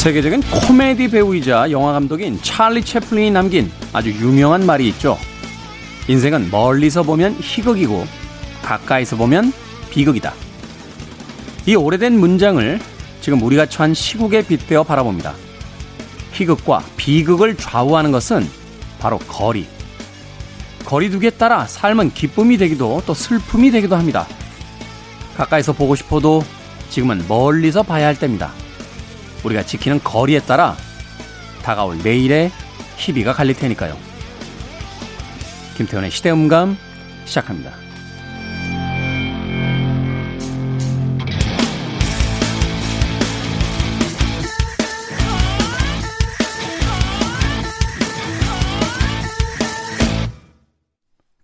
세계적인 코미디 배우이자 영화 감독인 찰리 채플린이 남긴 아주 유명한 말이 있죠. 인생은 멀리서 보면 희극이고 가까이서 보면 비극이다. 이 오래된 문장을 지금 우리가 처한 시국에 빗대어 바라봅니다. 희극과 비극을 좌우하는 것은 바로 거리. 거리두기에 따라 삶은 기쁨이 되기도 또 슬픔이 되기도 합니다. 가까이서 보고 싶어도 지금은 멀리서 봐야 할 때입니다. 우리가 지키는 거리에 따라 다가올 내일의 희비가 갈릴 테니까요. 김태훈의 시대음감 시작합니다.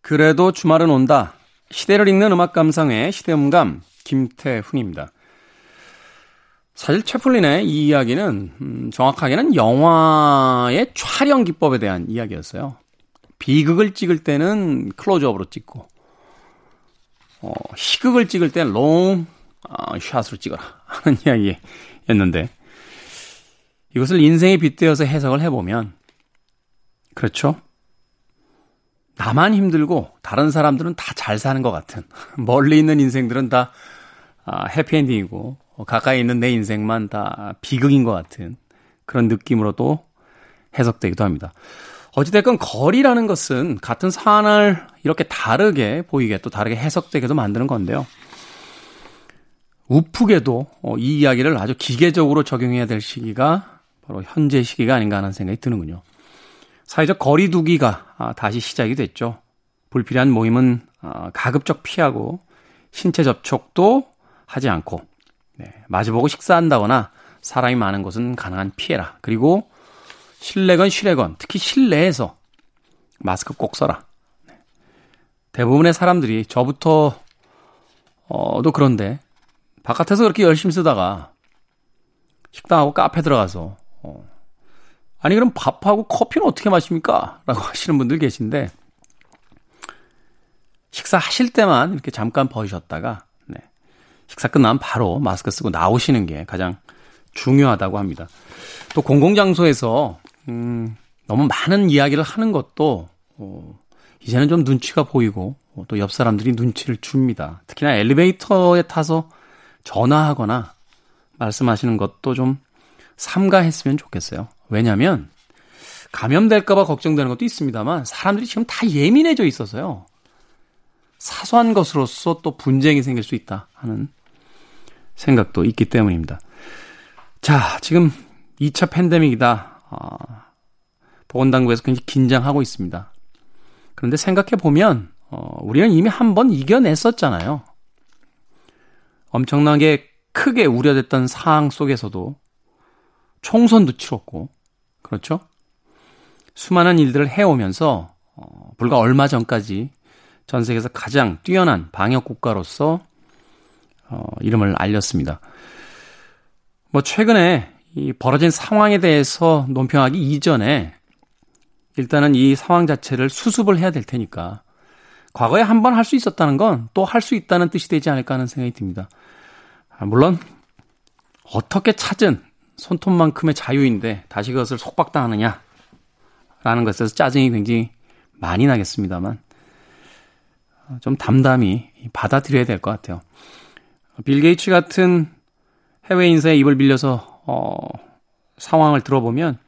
그래도 주말은 온다. 시대를 읽는 음악 감상의 시대음감 김태훈입니다. 사실 채플린의 이 이야기는 음, 정확하게는 영화의 촬영 기법에 대한 이야기였어요. 비극을 찍을 때는 클로즈업으로 찍고 어, 희극을 찍을 때는 롱 어, 샷으로 찍어라 하는 이야기였는데 이것을 인생에 빗대어서 해석을 해보면 그렇죠. 나만 힘들고 다른 사람들은 다 잘 사는 것 같은 멀리 있는 인생들은 다 아, 해피엔딩이고 가까이 있는 내 인생만 다 비극인 것 같은 그런 느낌으로도 해석되기도 합니다. 어찌됐건 거리라는 것은 같은 사안을 이렇게 다르게 보이게 또 다르게 해석되게도 만드는 건데요. 우프게도 어, 이 이야기를 아주 기계적으로 적용해야 될 시기가 바로 현재 시기가 아닌가 하는 생각이 드는군요. 사회적 거리두기가 아, 다시 시작이 됐죠. 불필요한 모임은 아, 가급적 피하고 신체 접촉도 하지 않고 네, 마주보고 식사한다거나 사람이 많은 곳은 가능한 피해라. 그리고 실내건 실외건 특히 실내에서 마스크 꼭 써라. 네. 대부분의 사람들이 저부터 어도 그런데 바깥에서 그렇게 열심히 쓰다가 식당하고 카페 들어가서 어, 아니 그럼 밥하고 커피는 어떻게 마십니까? 라고 하시는 분들 계신데 식사하실 때만 이렇게 잠깐 벗으셨다가 네. 식사 끝나면 바로 마스크 쓰고 나오시는 게 가장 중요하다고 합니다. 또 공공장소에서 음, 너무 많은 이야기를 하는 것도 어, 이제는 좀 눈치가 보이고 어, 또옆 사람들이 눈치를 줍니다. 특히나 엘리베이터에 타서 전화하거나 말씀하시는 것도 좀 삼가했으면 좋겠어요. 왜냐하면 감염될까봐 걱정되는 것도 있습니다만 사람들이 지금 다 예민해져 있어서요. 사소한 것으로서 또 분쟁이 생길 수 있다 하는 생각도 있기 때문입니다. 자, 지금 2차 팬데믹이다. 어, 보건당국에서 굉장히 긴장하고 있습니다. 그런데 생각해 보면 어, 우리는 이미 한 번 이겨냈었잖아요. 엄청나게 크게 우려됐던 상황 속에서도 총선도 치렀고, 그렇죠? 수많은 일들을 해오면서 어, 불과 얼마 전까지 전 세계에서 가장 뛰어난 방역 국가로서 어, 이름을 알렸습니다. 뭐 최근에 이 벌어진 상황에 대해서 논평하기 이전에 일단은 이 상황 자체를 수습을 해야 될 테니까 과거에 한 번 할 수 있었다는 건 또 할 수 있다는 뜻이 되지 않을까 하는 생각이 듭니다. 아, 물론 어떻게 찾은 손톱만큼의 자유인데 다시 그것을 속박당하느냐 라는 것에서 짜증이 굉장히 많이 나겠습니다만 어, 좀 담담히 받아들여야 될 것 같아요. 빌 게이츠 같은 해외 인사에 입을 빌려서 어, 상황을 들어보면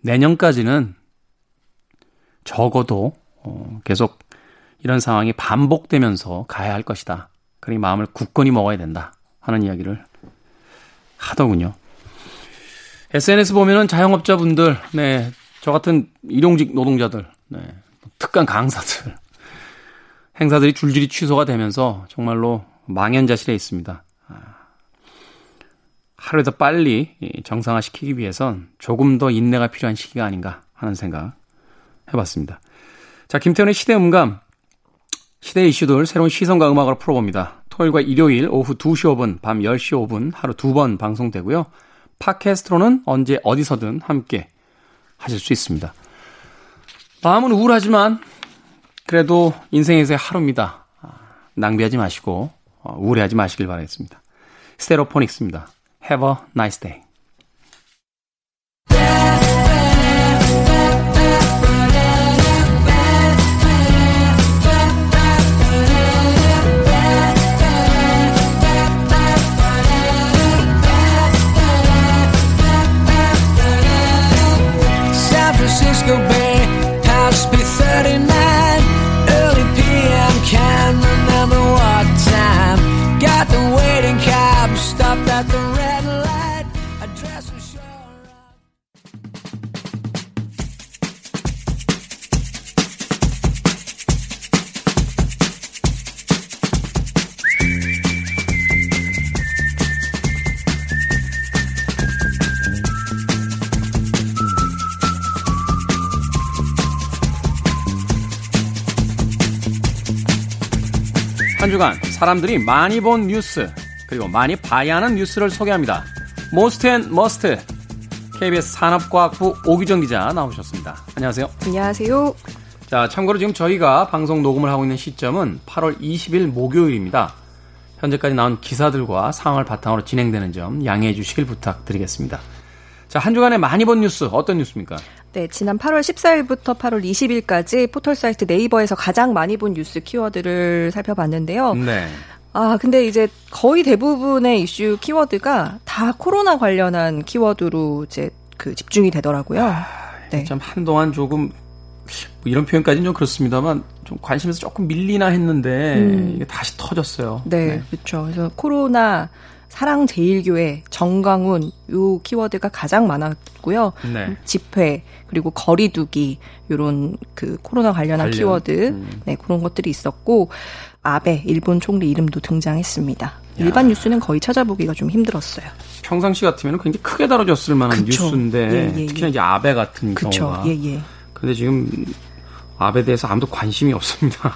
내년까지는 적어도 어, 계속 이런 상황이 반복되면서 가야 할 것이다. 그러니 마음을 굳건히 먹어야 된다 하는 이야기를 하더군요. SNS 보면은 자영업자분들, 네, 저 같은 일용직 노동자들, 네, 특강 강사들, 행사들이 줄줄이 취소가 되면서 정말로 망연자실해 있습니다. 아, 하루에 더 빨리 정상화시키기 위해선 조금 더 인내가 필요한 시기가 아닌가 하는 생각 해봤습니다. 자, 김태훈의 시대 음감. 시대 이슈들 새로운 시선과 음악으로 풀어봅니다. 토요일과 일요일 오후 2시 5분, 밤 10시 5분 하루 두 번 방송되고요. 팟캐스트로는 언제 어디서든 함께 하실 수 있습니다. 마음은 우울하지만 그래도 인생에서의 하루입니다. 아, 낭비하지 마시고 어, 우울해하지 마시길 바라겠습니다. 스테로포닉스입니다. Have a nice day. 사람들이 많이 본 뉴스 그리고 많이 봐야 하는 뉴스를 소개합니다. Most and Must KBS 산업과학부 오기정 기자 나오셨습니다. 안녕하세요. 안녕하세요. 자, 참고로 지금 저희가 방송 녹음을 하고 있는 시점은 8월 20일 목요일입니다. 현재까지 나온 기사들과 상황을 바탕으로 진행되는 점 양해해 주시길 부탁드리겠습니다. 자, 한 주간에 많이 본 뉴스 어떤 뉴스입니까? 네, 지난 8월 14일부터 8월 20일까지 포털 사이트 네이버에서 가장 많이 본 뉴스 키워드를 살펴봤는데요. 네. 아, 근데 이제 거의 대부분의 이슈 키워드가 다 코로나 관련한 키워드로 이제 그 집중이 되더라고요. 아, 네. 참 한동안 조금 뭐 이런 표현까지는 좀 그렇습니다만 좀 관심에서 조금 밀리나 했는데 음. 이게 다시 터졌어요. 네, 네, 그렇죠. 그래서 코로나 사랑제일교회, 정강훈 요 키워드가 가장 많았고요. 네. 집회 그리고 거리두기 요런 그 코로나 관련한 관련. 키워드 음. 네 그런 것들이 있었고 아베 일본 총리 이름도 등장했습니다. 야. 일반 뉴스는 거의 찾아보기가 좀 힘들었어요. 평상시 같으면 굉장히 크게 다뤄졌을 만한 그쵸. 뉴스인데 예, 예, 특히나 예. 이제 아베 같은 그쵸. 경우가. 예, 예. 근데 지금 아베에 대해서 아무도 관심이 없습니다.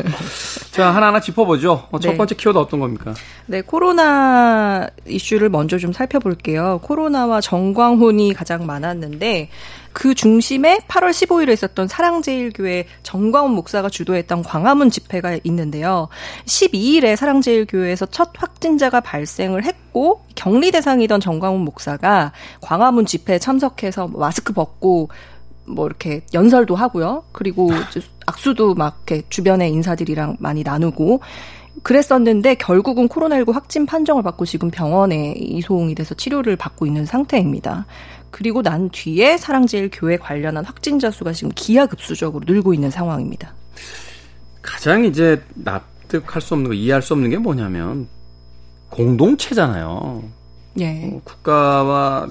자, 하나하나 짚어보죠. 어, 첫 네. 번째 키워드 어떤 겁니까? 네, 코로나 이슈를 먼저 좀 살펴볼게요. 코로나와 정광훈이 가장 많았는데, 그 중심에 8월 15일에 있었던 사랑제일교회 정광훈 목사가 주도했던 광화문 집회가 있는데요. 12일에 사랑제일교회에서 첫 확진자가 발생을 했고 격리 대상이던 정광훈 목사가 광화문 집회에 참석해서 마스크 벗고 뭐 이렇게 연설도 하고요. 그리고 악수도 막 이렇게 주변의 인사들이랑 많이 나누고 그랬었는데 결국은 코로나19 확진 판정을 받고 지금 병원에 이송이 돼서 치료를 받고 있는 상태입니다. 그리고 난 뒤에 사랑제일 교회 관련한 확진자 수가 지금 기하급수적으로 늘고 있는 상황입니다. 가장 이제 납득할 수 없는 거 이해할 수 없는 게 뭐냐면 공동체잖아요. 예. 어, 국가와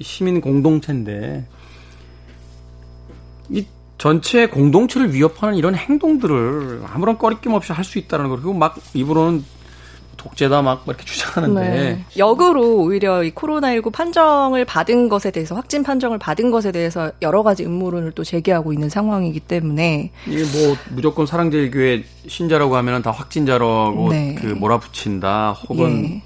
시민 공동체인데 이 전체 공동체를 위협하는 이런 행동들을 아무런 꺼리낌 없이 할 수 있다는 거 그리고 막 입으로는 독재다 막 이렇게 주장하는데 네. 역으로 오히려 이 코로나19 판정을 받은 것에 대해서 확진 판정을 받은 것에 대해서 여러 가지 음모론을 또 제기하고 있는 상황이기 때문에 이게 뭐 무조건 사랑제일교회 신자라고 하면은 다 확진자라고 네. 그 몰아붙인다 혹은 예.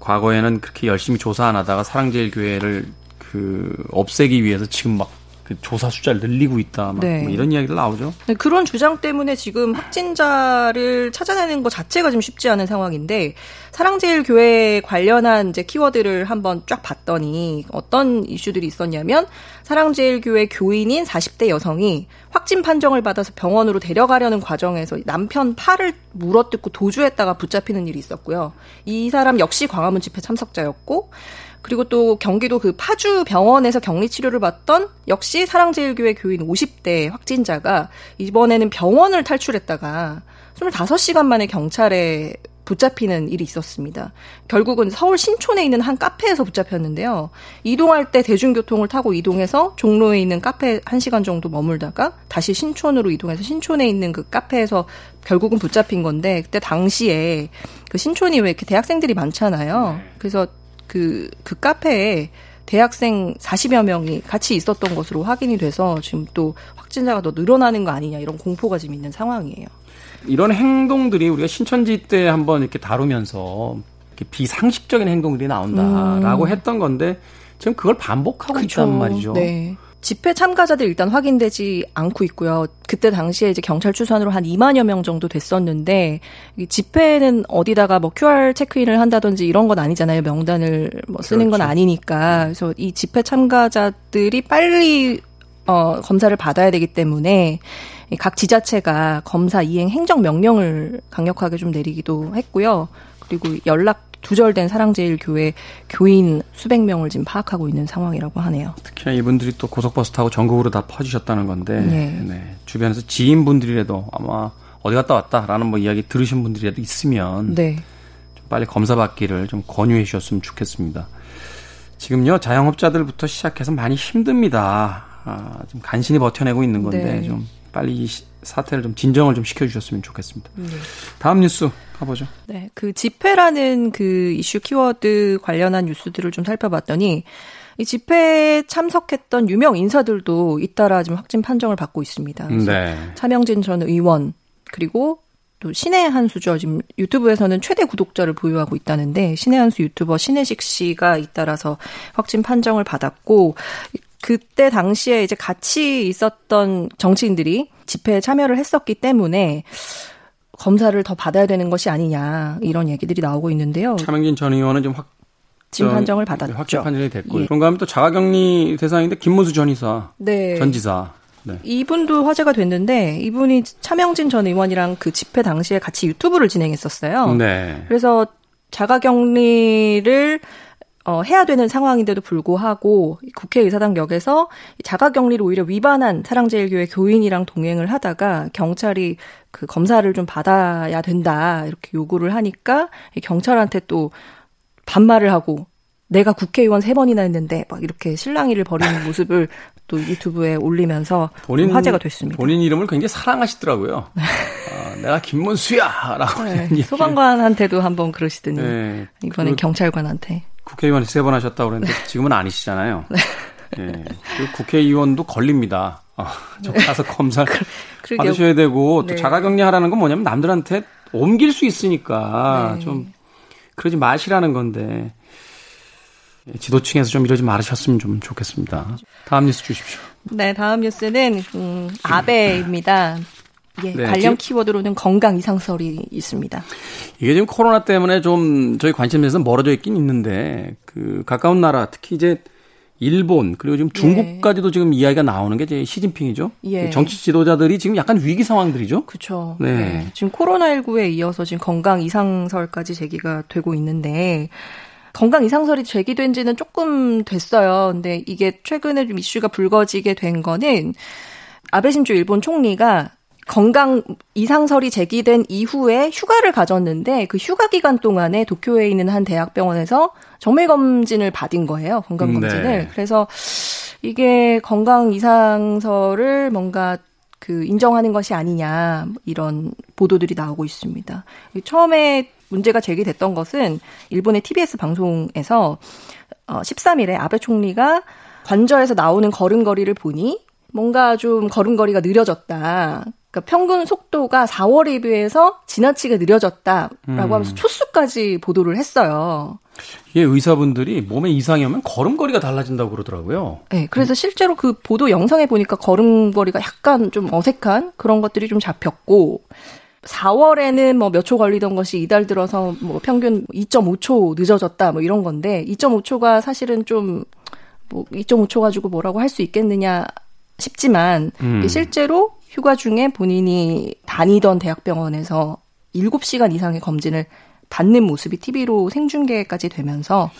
과거에는 그렇게 열심히 조사 안 하다가 사랑제일교회를 그 없애기 위해서 지금 막 그 조사 숫자를 늘리고 있다. 네. 뭐 이런 이야기들 나오죠. 네, 그런 주장 때문에 지금 확진자를 찾아내는 것 자체가 좀 쉽지 않은 상황인데 사랑제일교회 관련한 이제 키워드를 한번 쫙 봤더니 어떤 이슈들이 있었냐면 사랑제일교회 교인인 40대 여성이 확진 판정을 받아서 병원으로 데려가려는 과정에서 남편 팔을 물어뜯고 도주했다가 붙잡히는 일이 있었고요. 이 사람 역시 광화문 집회 참석자였고 그리고 또 경기도 그 파주 병원에서 격리 치료를 받던 역시 사랑제일교회 교인 50대 확진자가 이번에는 병원을 탈출했다가 25시간 만에 경찰에 붙잡히는 일이 있었습니다. 결국은 서울 신촌에 있는 한 카페에서 붙잡혔는데요. 이동할 때 대중교통을 타고 이동해서 종로에 있는 카페 1시간 정도 머물다가 다시 신촌으로 이동해서 신촌에 있는 그 카페에서 결국은 붙잡힌 건데 그때 당시에 그 신촌이 왜 이렇게 대학생들이 많잖아요. 네. 그래서 그, 그 카페에 대학생 40여 명이 같이 있었던 것으로 확인이 돼서 지금 또 확진자가 더 늘어나는 거 아니냐 이런 공포가 지금 있는 상황이에요. 이런 행동들이 우리가 신천지 때 한번 이렇게 다루면서 이렇게 비상식적인 행동들이 나온다라고 음. 했던 건데 지금 그걸 반복하고 그쵸. 있단 말이죠. 네. 집회 참가자들 일단 확인되지 않고 있고요. 그때 당시에 이제 경찰 추산으로 한 2만여 명 정도 됐었는데 집회는 어디다가 뭐 QR 체크인을 한다든지 이런 건 아니잖아요. 명단을 뭐 쓰는 그렇죠. 건 아니니까. 그래서 이 집회 참가자들이 빨리 어 검사를 받아야 되기 때문에 각 지자체가 검사 이행 행정 명령을 강력하게 좀 내리기도 했고요. 그리고 연락 두절된 사랑제일교회 교인 수백 명을 지금 파악하고 있는 상황이라고 하네요. 특히나 이분들이 또 고속버스 타고 전국으로 다 퍼지셨다는 건데 네. 네. 주변에서 지인분들이라도 아마 어디 갔다 왔다라는 뭐 이야기 들으신 분들이라도 있으면 네. 좀 빨리 검사 받기를 좀 권유해 주셨으면 좋겠습니다. 지금요 자영업자들부터 시작해서 많이 힘듭니다. 아, 좀 간신히 버텨내고 있는 건데 네. 좀 빨리 이 사태를 좀 진정을 좀 시켜주셨으면 좋겠습니다. 네. 다음 뉴스 가보죠. 네, 그 집회라는 그 이슈 키워드 관련한 뉴스들을 좀 살펴봤더니 이 집회에 참석했던 유명 인사들도 잇따라 지금 확진 판정을 받고 있습니다. 네. 차명진 전 의원 그리고 또 신의 한수죠. 지금 유튜브에서는 최대 구독자를 보유하고 있다는데 신의 한수 유튜버 신혜식 씨가 잇따라서 확진 판정을 받았고 그때 당시에 이제 같이 있었던 정치인들이 집회에 참여를 했었기 때문에 검사를 더 받아야 되는 것이 아니냐 이런 얘기들이 나오고 있는데요. 차명진 전 의원은 좀 확, 진 판정을 받았죠. 확진 판정이 됐고 예. 그런가 하면 또 자가격리 대상인데 김문수 전 이사, 네. 전 지사. 네. 이분도 화제가 됐는데 이분이 차명진 전 의원이랑 그 집회 당시에 같이 유튜브를 진행했었어요. 네. 그래서 자가격리를 어, 해야 되는 상황인데도 불구하고 국회의사당역에서 자가격리를 오히려 위반한 사랑제일교회 교인이랑 동행을 하다가 경찰이 그 검사를 좀 받아야 된다 이렇게 요구를 하니까 경찰한테 또 반말을 하고 내가 국회의원 세 번이나 했는데 막 이렇게 실랑이를 벌이는 모습을 또 유튜브에 올리면서 본인, 화제가 됐습니다. 본인 이름을 굉장히 사랑하시더라고요. 어, 내가 김문수야라고 네, 소방관한테도 한번 그러시더니 네, 이번엔 그, 경찰관한테 국회의원 세 번 하셨다고 그랬는데 지금은 아니시잖아요. 네. 네. 그 국회의원도 걸립니다. 어, 저 가서 검사 그, 받으셔야 되고 또 네. 자가격리하라는 건 뭐냐면 남들한테 옮길 수 있으니까 네. 좀 그러지 마시라는 건데 지도층에서 좀 이러지 말으셨으면 좀 좋겠습니다. 다음 뉴스 주십시오. 네, 다음 뉴스는 음, 아베입니다. 예, 네, 관련 키워드로는 건강 이상설이 있습니다. 이게 지금 코로나 때문에 좀 저희 관심에서 멀어져 있긴 있는데 그 가까운 나라 특히 이제 일본 그리고 지금 중국까지도 예. 지금 이야기가 나오는 게 이제 시진핑이죠. 예. 정치 지도자들이 지금 약간 위기 상황들이죠. 그렇죠. 네. 네. 지금 코로나19에 이어서 지금 건강 이상설까지 제기가 되고 있는데 건강 이상설이 제기된 지는 조금 됐어요. 근데 이게 최근에 좀 이슈가 불거지게 된 거는 아베 신조 일본 총리가 건강 이상설이 제기된 이후에 휴가를 가졌는데 그 휴가 기간 동안에 도쿄에 있는 한 대학병원에서 정밀 검진을 받은 거예요. 건강 검진을. 네. 그래서 이게 건강 이상설을 뭔가 그 인정하는 것이 아니냐 이런 보도들이 나오고 있습니다. 처음에 문제가 제기됐던 것은 일본의 TBS 방송에서 어 13일에 아베 총리가 관저에서 나오는 걸음걸이를 보니 뭔가 좀 걸음걸이가 느려졌다. 그러니까 평균 속도가 4월에 비해서 지나치게 느려졌다라고 음. 하면서 초수까지 보도를 했어요. 이게 의사분들이 몸에 이상이 오면 걸음걸이가 달라진다고 그러더라고요. 네, 그래서 실제로 그 보도 영상에 보니까 걸음걸이가 약간 좀 어색한 그런 것들이 좀 잡혔고 4월에는 뭐 몇 초 걸리던 것이 이달 들어서 뭐 평균 2.5초 늦어졌다 뭐 이런 건데 2.5초가 사실은 좀 뭐 2.5초 가지고 뭐라고 할 수 있겠느냐 싶지만 음. 실제로 휴가 중에 본인이 다니던 대학병원에서 7시간 이상의 검진을 받는 모습이 TV로 생중계까지 되면서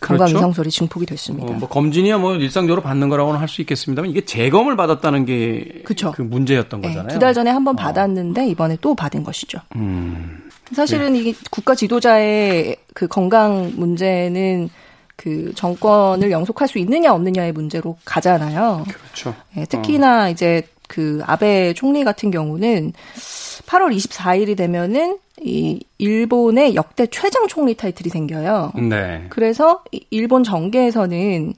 건강 그렇죠? 이상설이 증폭이 됐습니다. 어, 뭐 검진이야 뭐 일상적으로 받는 거라고는 할 수 있겠습니다만 이게 재검을 받았다는 게 그 문제였던 네, 거잖아요. 두 달 전에 한번 어. 받았는데 이번에 또 받은 것이죠. 음. 사실은 네. 이게 국가 지도자의 그 건강 문제는 그 정권을 영속할 수 있느냐 없느냐의 문제로 가잖아요. 그렇죠. 네, 특히나 어. 이제 그 아베 총리 같은 경우는 8월 24일이 되면은 이 일본의 역대 최장 총리 타이틀이 생겨요. 네. 그래서 일본 정계에서는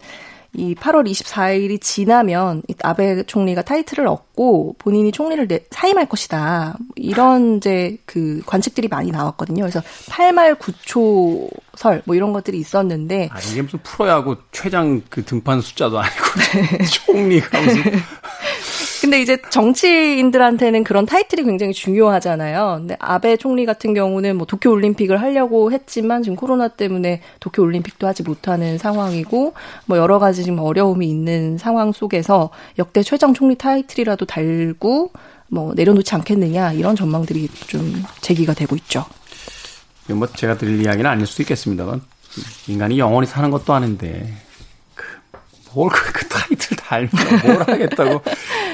이 8월 24일이 지나면 아베 총리가 타이틀을 얻고 본인이 총리를 내, 사임할 것이다. 이런 이제 그 관측들이 많이 나왔거든요. 그래서 8말 9초 설 뭐 이런 것들이 있었는데 아 이게 무슨 프로야구 최장 그 등판 숫자도 아니고 네. 총리가 무슨 근데 이제 정치인들한테는 그런 타이틀이 굉장히 중요하잖아요. 근데 아베 총리 같은 경우는 뭐 도쿄 올림픽을 하려고 했지만 지금 코로나 때문에 도쿄 올림픽도 하지 못하는 상황이고 뭐 여러 가지 지금 어려움이 있는 상황 속에서 역대 최장 총리 타이틀이라도 달고 뭐 내려놓지 않겠느냐 이런 전망들이 좀 제기가 되고 있죠. 뭐 제가 드릴 이야기는 아닐 수도 있겠습니다만 인간이 영원히 사는 것도 아닌데 뭘그 그 타이틀 달면 뭘 하겠다고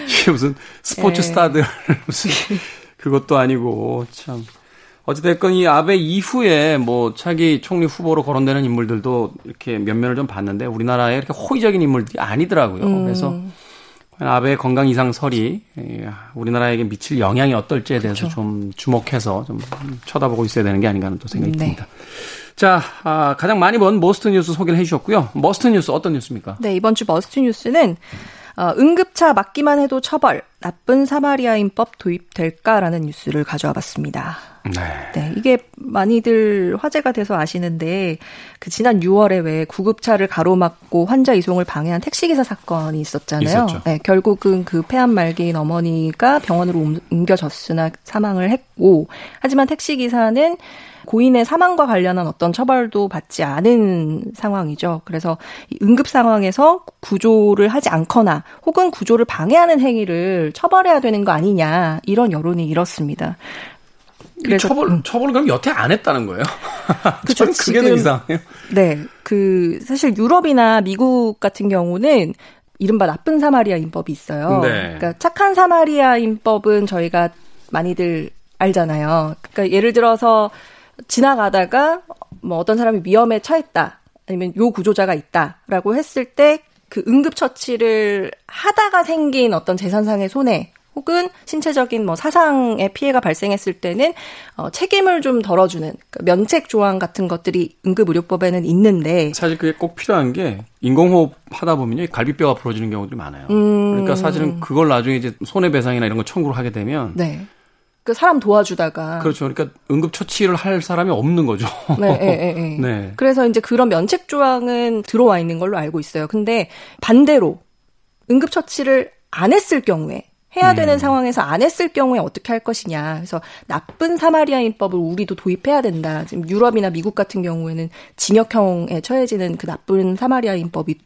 이게 무슨 스포츠 네. 스타들 무슨 그것도 아니고 참 어찌됐건 이 아베 이후에 뭐 차기 총리 후보로 거론되는 인물들도 이렇게 면면을 좀 봤는데 우리나라에 이렇게 호의적인 인물들이 아니더라고요. 음. 그래서 아베 건강 이상설이 우리나라에게 미칠 영향이 어떨지에 대해서 그렇죠. 좀 주목해서 좀 쳐다보고 있어야 되는 게 아닌가 하는 또 생각이 네. 듭니다. 자, 아, 가장 많이 본 Most 뉴스 소개를 해주셨고요. Must 뉴스 어떤 뉴스입니까? 네, 이번 주 Must 뉴스는 어, 응급차 맞기만 해도 처벌, 나쁜 사마리아인법 도입될까라는 뉴스를 가져와 봤습니다. 네. 네. 이게 많이들 화제가 돼서 아시는데, 그 지난 6월에 왜 구급차를 가로막고 환자 이송을 방해한 택시기사 사건이 있었잖아요. 있었죠. 네, 결국은 그 폐암 말기인 어머니가 병원으로 옮겨졌으나 사망을 했고, 하지만 택시기사는 고인의 사망과 관련한 어떤 처벌도 받지 않은 상황이죠. 그래서 응급 상황에서 구조를 하지 않거나 혹은 구조를 방해하는 행위를 처벌해야 되는 거 아니냐 이런 여론이 일었습니다. 그래서 처벌 음. 처벌을 그럼 여태 안 했다는 거예요? 그쵸, 그게 더 이상해요. 네, 그 사실 유럽이나 미국 같은 경우는 이른바 나쁜 사마리아 인법이 있어요. 네. 그러니까 착한 사마리아 인법은 저희가 많이들 알잖아요. 그러니까 예를 들어서 지나가다가 뭐 어떤 사람이 위험에 처했다. 아니면 요 구조자가 있다라고 했을 때 그 응급처치를 하다가 생긴 어떤 재산상의 손해 혹은 신체적인 뭐 사상의 피해가 발생했을 때는 어, 책임을 좀 덜어주는 그러니까 면책 조항 같은 것들이 응급의료법에는 있는데 사실 그게 꼭 필요한 게 인공호흡 하다 보면요 갈비뼈가 부러지는 경우들이 많아요. 음... 그러니까 사실은 그걸 나중에 이제 손해배상이나 이런 거 청구를 하게 되면 네. 그 사람 도와주다가 그렇죠. 그러니까 응급 처치를 할 사람이 없는 거죠. 네, 네, 네, 네. 네. 그래서 이제 그런 면책 조항은 들어와 있는 걸로 알고 있어요. 근데 반대로 응급 처치를 안 했을 경우에 해야 되는 음. 상황에서 안 했을 경우에 어떻게 할 것이냐. 그래서 나쁜 사마리아인법을 우리도 도입해야 된다. 지금 유럽이나 미국 같은 경우에는 징역형에 처해지는 그 나쁜 사마리아인법이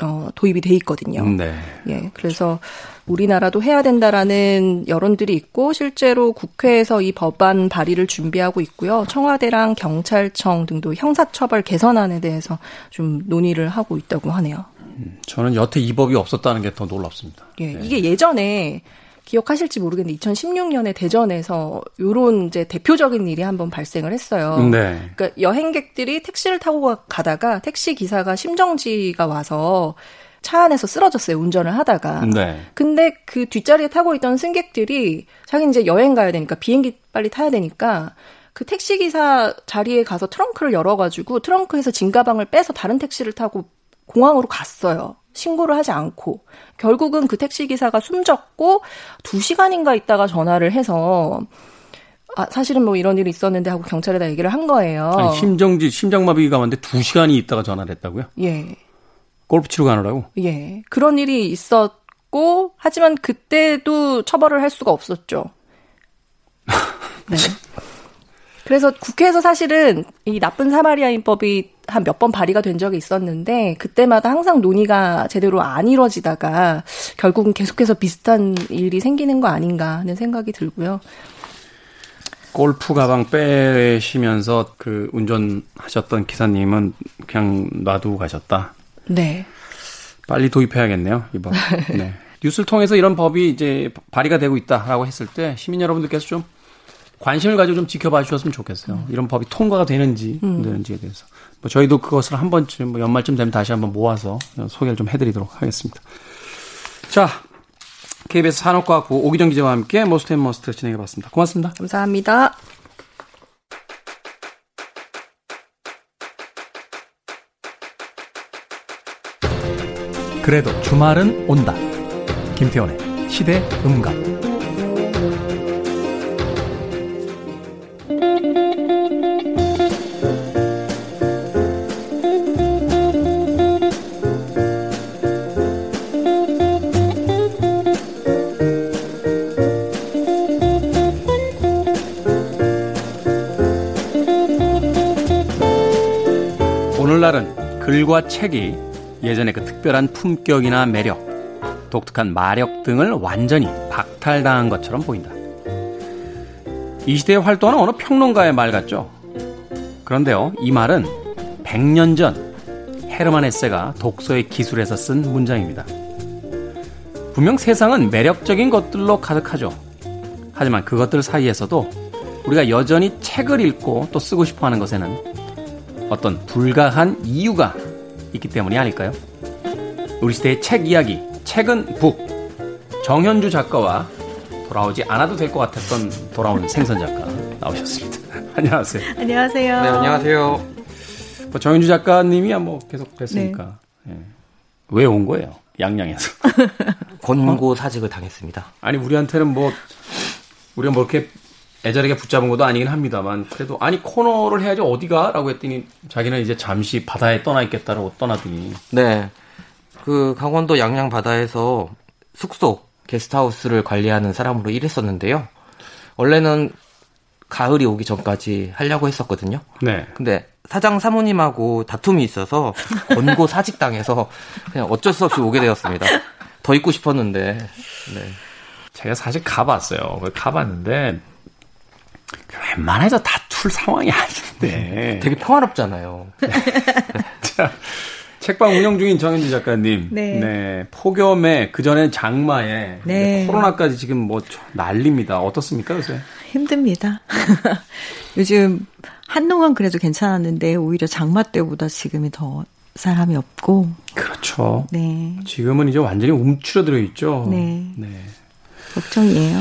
어, 도입이 돼 있거든요. 네. 예. 그래서 우리나라도 해야 된다라는 여론들이 있고 실제로 국회에서 이 법안 발의를 준비하고 있고요. 청와대랑 경찰청 등도 형사처벌 개선안에 대해서 좀 논의를 하고 있다고 하네요. 음, 저는 여태 이 법이 없었다는 게 더 놀랍습니다. 예. 네. 이게 예전에 기억하실지 모르겠는데 2016년에 대전에서 요런 이제 대표적인 일이 한번 발생을 했어요. 네. 그러니까 여행객들이 택시를 타고 가다가 택시 기사가 심정지가 와서 차 안에서 쓰러졌어요. 운전을 하다가. 네. 근데 그 뒷자리에 타고 있던 승객들이 자기 이제 여행 가야 되니까 비행기 빨리 타야 되니까 그 택시 기사 자리에 가서 트렁크를 열어가지고 트렁크에서 진가방을 빼서 다른 택시를 타고 공항으로 갔어요. 신고를 하지 않고 결국은 그 택시 기사가 숨졌고 2시간인가 있다가 전화를 해서 아, 사실은 뭐 이런 일이 있었는데 하고 경찰에다 얘기를 한 거예요. 아니, 심정지, 심장마비가 왔는데 2시간이 있다가 전화를 했다고요? 예. 골프 치러 가느라고? 예. 그런 일이 있었고, 하지만 그때도 처벌을 할 수가 없었죠. 네. 그래서 국회에서 사실은 이 나쁜 사마리아인법이 한 몇 번 발의가 된 적이 있었는데 그때마다 항상 논의가 제대로 안 이루어지다가 결국은 계속해서 비슷한 일이 생기는 거 아닌가 하는 생각이 들고요. 골프 가방 빼시면서 그 운전하셨던 기사님은 그냥 놔두고 가셨다. 네. 빨리 도입해야겠네요, 이번. 네. 뉴스를 통해서 이런 법이 이제 발의가 되고 있다라고 했을 때 시민 여러분들께서 좀 관심을 가지고 좀 지켜봐 주셨으면 좋겠어요. 음. 이런 법이 통과가 되는지 안 음. 되는지에 대해서. 뭐 저희도 그것을 한 번쯤 뭐 연말쯤 되면 다시 한번 모아서 소개를 좀 해드리도록 하겠습니다. 자, KBS 산업과학부 오기정 기자와 함께 Most and Must 진행해봤습니다. 고맙습니다. 감사합니다. 그래도 주말은 온다. 김태원의 시대 음감. 글과 책이 예전의 그 특별한 품격이나 매력, 독특한 마력 등을 완전히 박탈당한 것처럼 보인다. 이 시대에 활동하는 어느 평론가의 말 같죠? 그런데요, 이 말은 100년 전 헤르만 헤세가 독서의 기술에서 쓴 문장입니다. 분명 세상은 매력적인 것들로 가득하죠. 하지만 그것들 사이에서도 우리가 여전히 책을 읽고 또 쓰고 싶어 하는 것에는 어떤 불가한 이유가 있기 때문이 아닐까요? 우리 시대의 책 이야기, 책은 북. 정현주 작가와 돌아오지 않아도 될 것 같았던 돌아온 생선 작가 나오셨습니다. 안녕하세요. 안녕하세요. 네, 안녕하세요. 뭐 정현주 작가님이야 뭐 계속 됐으니까. 네. 네. 왜온 거예요? 양양에서. 권고 사직을 당했습니다. 아니 우리한테는 뭐 우리가 뭐 이렇게 애절하게 붙잡은 것도 아니긴 합니다만 그래도 아니 코너를 해야지 어디가라고 했더니 자기는 이제 잠시 바다에 떠나 있겠다라고 떠나더니 네. 그 강원도 양양 바다에서 숙소 게스트하우스를 관리하는 사람으로 일했었는데요. 원래는 가을이 오기 전까지 하려고 했었거든요. 네. 근데 사장 사모님하고 다툼이 있어서 권고 사직당해서 그냥 어쩔 수 없이 오게 되었습니다. 더 있고 싶었는데. 네. 제가 사실 가봤어요. 가봤는데 웬만해서 다툴 상황이 아닌데. 되게 평화롭잖아요. 자, 책방 운영 중인 정현지 작가님. 네. 네. 폭염에 그전엔 장마에 네. 코로나까지 지금 뭐 난립니다. 어떻습니까, 요새? 힘듭니다. 요즘 한동안 그래도 괜찮았는데 오히려 장마 때보다 지금이 더 사람이 없고. 그렇죠. 네. 지금은 이제 완전히 움츠러들어 있죠. 네. 네. 걱정이에요.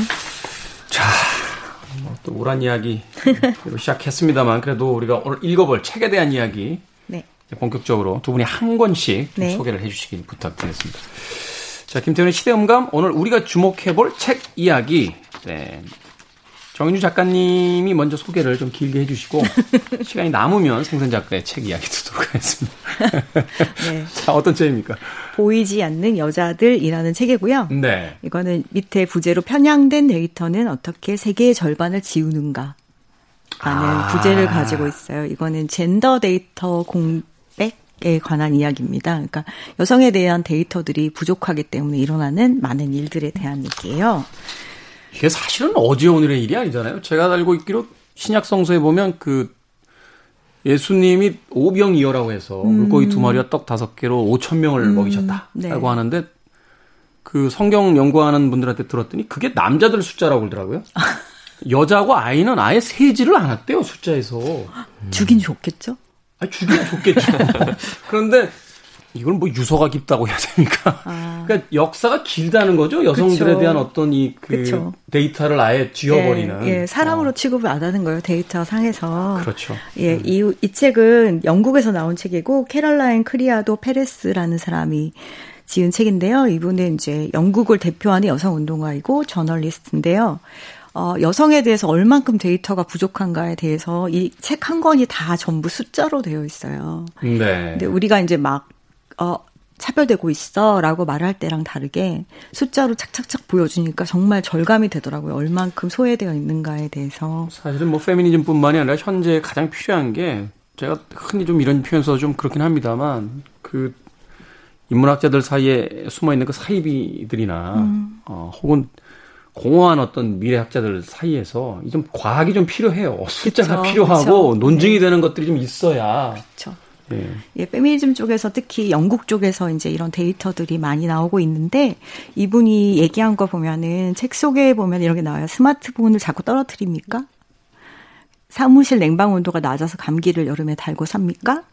자, 뭐 또 우란 이야기 시작했습니다만 그래도 우리가 오늘 읽어볼 책에 대한 이야기 네. 본격적으로 두 분이 한 권씩 좀 네. 소개를 해주시길 부탁드리겠습니다. 자, 김태훈의 시대음감 오늘 우리가 주목해볼 책 이야기. 네. 정윤주 작가님이 먼저 소개를 좀 길게 해주시고 시간이 남으면 생선 작가의 책 이야기 듣도록 하겠습니다. 네. 자, 어떤 책입니까? 보이지 않는 여자들이라는 책이고요. 네. 이거는 밑에 부제로 편향된 데이터는 어떻게 세계의 절반을 지우는가 라는 아. 부제를 가지고 있어요. 이거는 젠더 데이터 공백에 관한 이야기입니다. 그러니까 여성에 대한 데이터들이 부족하기 때문에 일어나는 많은 일들에 대한 얘기예요. 이게 사실은 어제 오늘의 일이 아니잖아요. 제가 알고 있기로 신약 성서에 보면 그 예수님이 오병이어라고 해서 물고기 두 마리와 떡 다섯 개로 5천 명을 먹이셨다라고 네. 하는데 그 성경 연구하는 분들한테 들었더니 그게 남자들 숫자라고 그러더라고요. 여자하고 아이는 아예 세지를 않았대요 숫자에서. 주긴 좋겠죠? 아 주기는 좋겠죠. 그런데 이걸 뭐 유서가 깊다고 해야 됩니까? 그러니까 역사가 길다는 거죠. 여성들에 아. 그쵸. 대한 어떤 이 그. 데이터를 아예 지워버리는. 예, 예, 사람으로 어, 취급을 안 하는 거예요. 데이터 상에서. 그렇죠. 예, 이, 이 책은 영국에서 나온 책이고 캐럴라인 크리아도 페레스라는 사람이 지은 책인데요. 이분은 이제 영국을 대표하는 여성 운동가이고 저널리스트인데요. 어, 여성에 대해서 얼만큼 데이터가 부족한가에 대해서 이 책 한 권이 다 전부 숫자로 되어 있어요. 네. 근데 우리가 이제 막, 어, 차별되고 있어 라고 말할 때랑 다르게 숫자로 착착착 보여주니까 정말 절감이 되더라고요. 얼만큼 소외되어 있는가에 대해서. 사실은 뭐 페미니즘 뿐만이 아니라 현재 가장 필요한 게 제가 흔히 좀 이런 표현 써서 좀 그렇긴 합니다만 그 인문학자들 사이에 숨어 있는 그 사이비들이나 음. 어 혹은 공허한 어떤 미래학자들 사이에서 이좀 과학이 좀 필요해요. 숫자가 그쵸, 필요하고 그쵸. 논증이 네. 되는 것들이 좀 있어야. 그렇죠. 예. 예, 페미니즘 쪽에서 특히 영국 쪽에서 이제 이런 데이터들이 많이 나오고 있는데 이분이 얘기한 거 보면은 책 속에 보면 이런 게 나와요. 스마트폰을 자꾸 떨어뜨립니까? 사무실 냉방 온도가 낮아서 감기를 여름에 달고 삽니까?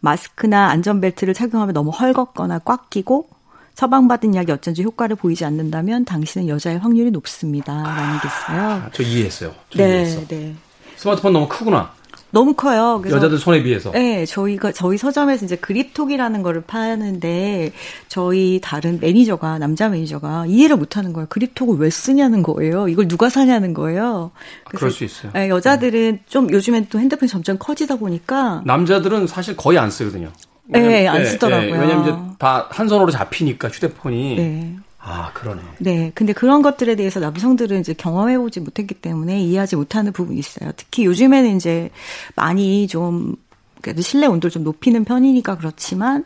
마스크나 안전벨트를 착용하면 너무 헐겁거나 꽉 끼고 처방받은 약이 어쩐지 효과를 보이지 않는다면 당신은 여자의 확률이 높습니다. 라는 게 있어요. 아, 저 이해했어요. 저 네, 이해했어. 네. 스마트폰 너무 크구나. 너무 커요. 여자들 손에 비해서. 네, 저희가 저희 서점에서 이제 그립톡이라는 거를 파는데 저희 다른 매니저가 남자 매니저가 이해를 못하는 거예요. 그립톡을 왜 쓰냐는 거예요. 이걸 누가 사냐는 거예요. 아, 그럴 수 있어요. 네, 여자들은 좀 요즘엔 또 핸드폰이 점점 커지다 보니까 남자들은 사실 거의 안 쓰거든요. 네, 안 예, 쓰더라고요. 예, 왜냐면 이제 다 한 손으로 잡히니까 휴대폰이. 네. 아 그러네. 네. 근데 그런 것들에 대해서 남성들은 이제 경험해보지 못했기 때문에 이해하지 못하는 부분이 있어요. 특히 요즘에는 이제 많이 좀, 그래도 실내 온도를 좀 높이는 편이니까 그렇지만,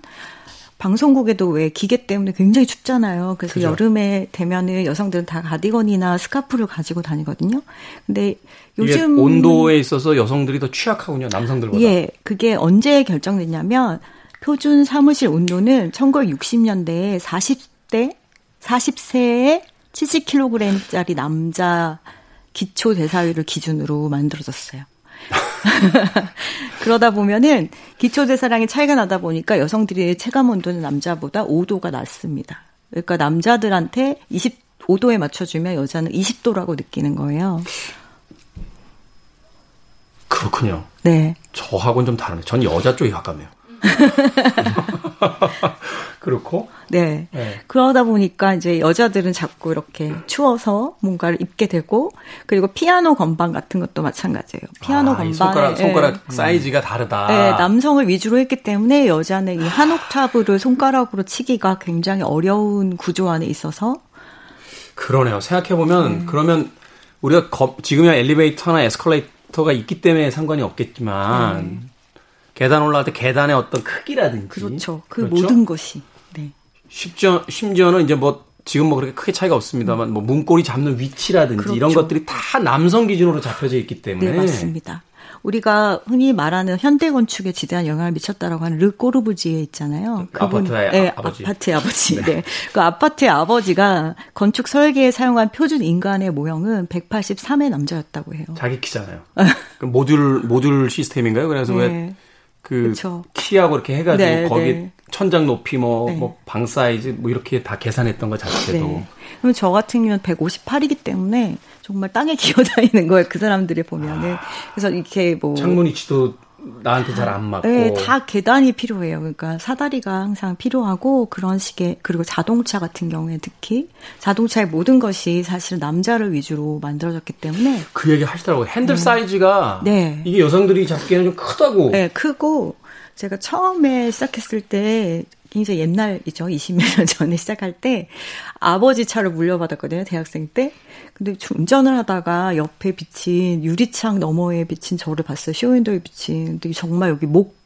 방송국에도 왜 기계 때문에 굉장히 춥잖아요. 그래서 그죠. 여름에 되면은 여성들은 다 가디건이나 스카프를 가지고 다니거든요. 근데 요즘. 온도에 있어서 여성들이 더 취약하군요. 남성들보다. 예, 그게 언제 결정됐냐면 표준 사무실 온도는 1960년대에 40대 40세에 70kg짜리 남자 기초 대사율을 기준으로 만들어졌어요. 그러다 보면은 기초 대사량이 차이가 나다 보니까 여성들의 체감 온도는 남자보다 5도가 낮습니다. 그러니까 남자들한테 25도에 맞춰주면 여자는 20도라고 느끼는 거예요. 그렇군요. 네. 저하고는 좀 다르네. 전 여자 쪽이 가깝네요. 그렇고. 네. 네. 그러다 보니까 이제 여자들은 자꾸 이렇게 추워서 뭔가를 입게 되고 그리고 피아노 건반 같은 것도 마찬가지예요. 피아노 아, 이 건반 손가락 손가락 사이즈가 다르다. 네, 남성을 위주로 했기 때문에 여자는 이 한 옥타브를 손가락으로 치기가 굉장히 어려운 구조 안에 있어서 그러네요. 생각해 보면 그러면 우리가 거, 지금이야 엘리베이터나 에스컬레이터가 있기 때문에 상관이 없겠지만 계단 올라갈 때 계단의 어떤 크기라든지 그렇죠. 그 그렇죠? 모든 것이 네. 심지어 심지어는 이제 뭐 지금 뭐 그렇게 크게 차이가 없습니다만 뭐 문고리 잡는 위치라든지 이런 그렇죠. 것들이 다 남성 기준으로 잡혀져 있기 때문에 네, 맞습니다. 우리가 흔히 말하는 현대 건축에 지대한 영향을 미쳤다라고 하는 르꼬르부지에 있잖아요. 그 아파트의 네, 아- 아버지. 아파트의 아버지. 네. 그 아파트의 아버지가 건축 설계에 사용한 표준 인간의 모형은 183의 남자였다고 해요. 자기 키잖아요. 그 모듈 모듈 시스템인가요? 그래서 왜 네. 그 그쵸. 키하고 이렇게 해가지고 네, 거기 네. 천장 높이 뭐 네. 뭐 방 사이즈 뭐 이렇게 다 계산했던 것 자체도 네. 그럼 저 같은 경우는 158이기 때문에 정말 땅에 기어다니는 거예요. 그 사람들이 보면은. 그래서 이렇게 뭐. 창문 위치도 나한테 잘 안 맞고 네, 다 계단이 필요해요. 그러니까 사다리가 항상 필요하고 그런 식의 그리고 자동차 같은 경우에 특히 자동차의 모든 것이 사실 남자를 위주로 만들어졌기 때문에 그 얘기 하시더라고요. 핸들 사이즈가 네. 이게 여성들이 잡기에는 좀 크다고. 네, 크고 제가 처음에 시작했을 때 굉장히 옛날이죠. 20몇 년 전에 시작할 때 아버지 차를 물려받았거든요. 대학생 때. 근데 운전을 하다가 옆에 비친 유리창 너머에 비친 저를 봤어요. 쇼윈도에 비친. 근데 정말 여기 목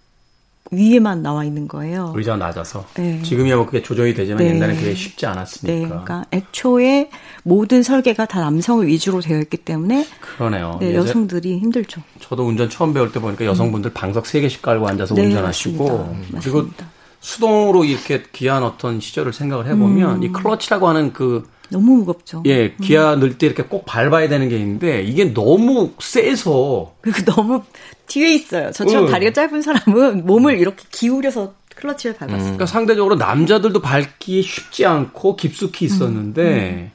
위에만 나와 있는 거예요. 의자 낮아서. 네. 지금이야 뭐 그게 조정이 되지만 네. 옛날에 그게 쉽지 네, 않았으니까. 그러니까 애초에 모든 설계가 다 남성을 위주로 되어 있기 때문에 그러네요. 네, 여성들이 힘들죠. 저도 운전 처음 배울 때 보니까 여성분들 방석 3개씩 깔고 앉아서 네, 운전하시고 맞습니다. 그리고 맞습니다. 수동으로 이렇게 귀한 어떤 시절을 생각을 해보면 음. 이 클러치라고 하는 그 너무 무겁죠. 예, 기아 넣을 때 이렇게 꼭 밟아야 되는 게 있는데 이게 너무 세서 그리고 너무 뒤에 있어요. 저처럼 응. 다리가 짧은 사람은 몸을 이렇게 기울여서 클러치를 밟았어요. 그러니까 상대적으로 남자들도 밟기 쉽지 않고 깊숙이 있었는데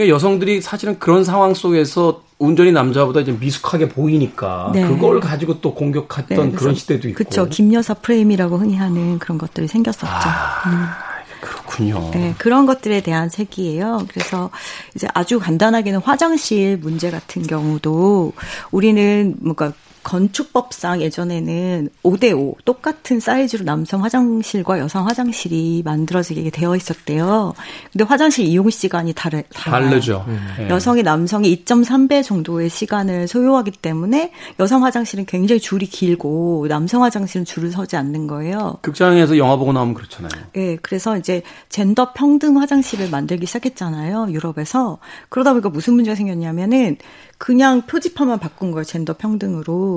그러니까 여성들이 사실은 그런 상황 속에서 운전이 남자보다 이제 미숙하게 보이니까 네. 그걸 가지고 또 공격했던 네, 그런 시대도 있고 그쵸. 김여사 프레임이라고 흔히 하는 그런 것들이 생겼었죠. 아. 그렇군요. 네, 그런 것들에 대한 책이에요. 그래서 이제 아주 간단하게는 화장실 문제 같은 경우도 우리는 뭔가 건축법상 예전에는 5대5 똑같은 사이즈로 남성 화장실과 여성 화장실이 만들어지게 되어 있었대요. 근데 화장실 이용 시간이 다르. 다르죠. 예. 여성이 남성이 2.3배 정도의 시간을 소요하기 때문에 여성 화장실은 굉장히 줄이 길고 남성 화장실은 줄을 서지 않는 거예요. 극장에서 영화 보고 나오면 그렇잖아요. 예, 그래서 이제 젠더 평등 화장실을 만들기 시작했잖아요, 유럽에서. 그러다 보니까 무슨 문제가 생겼냐면은 그냥 표지판만 바꾼 거예요, 젠더 평등으로.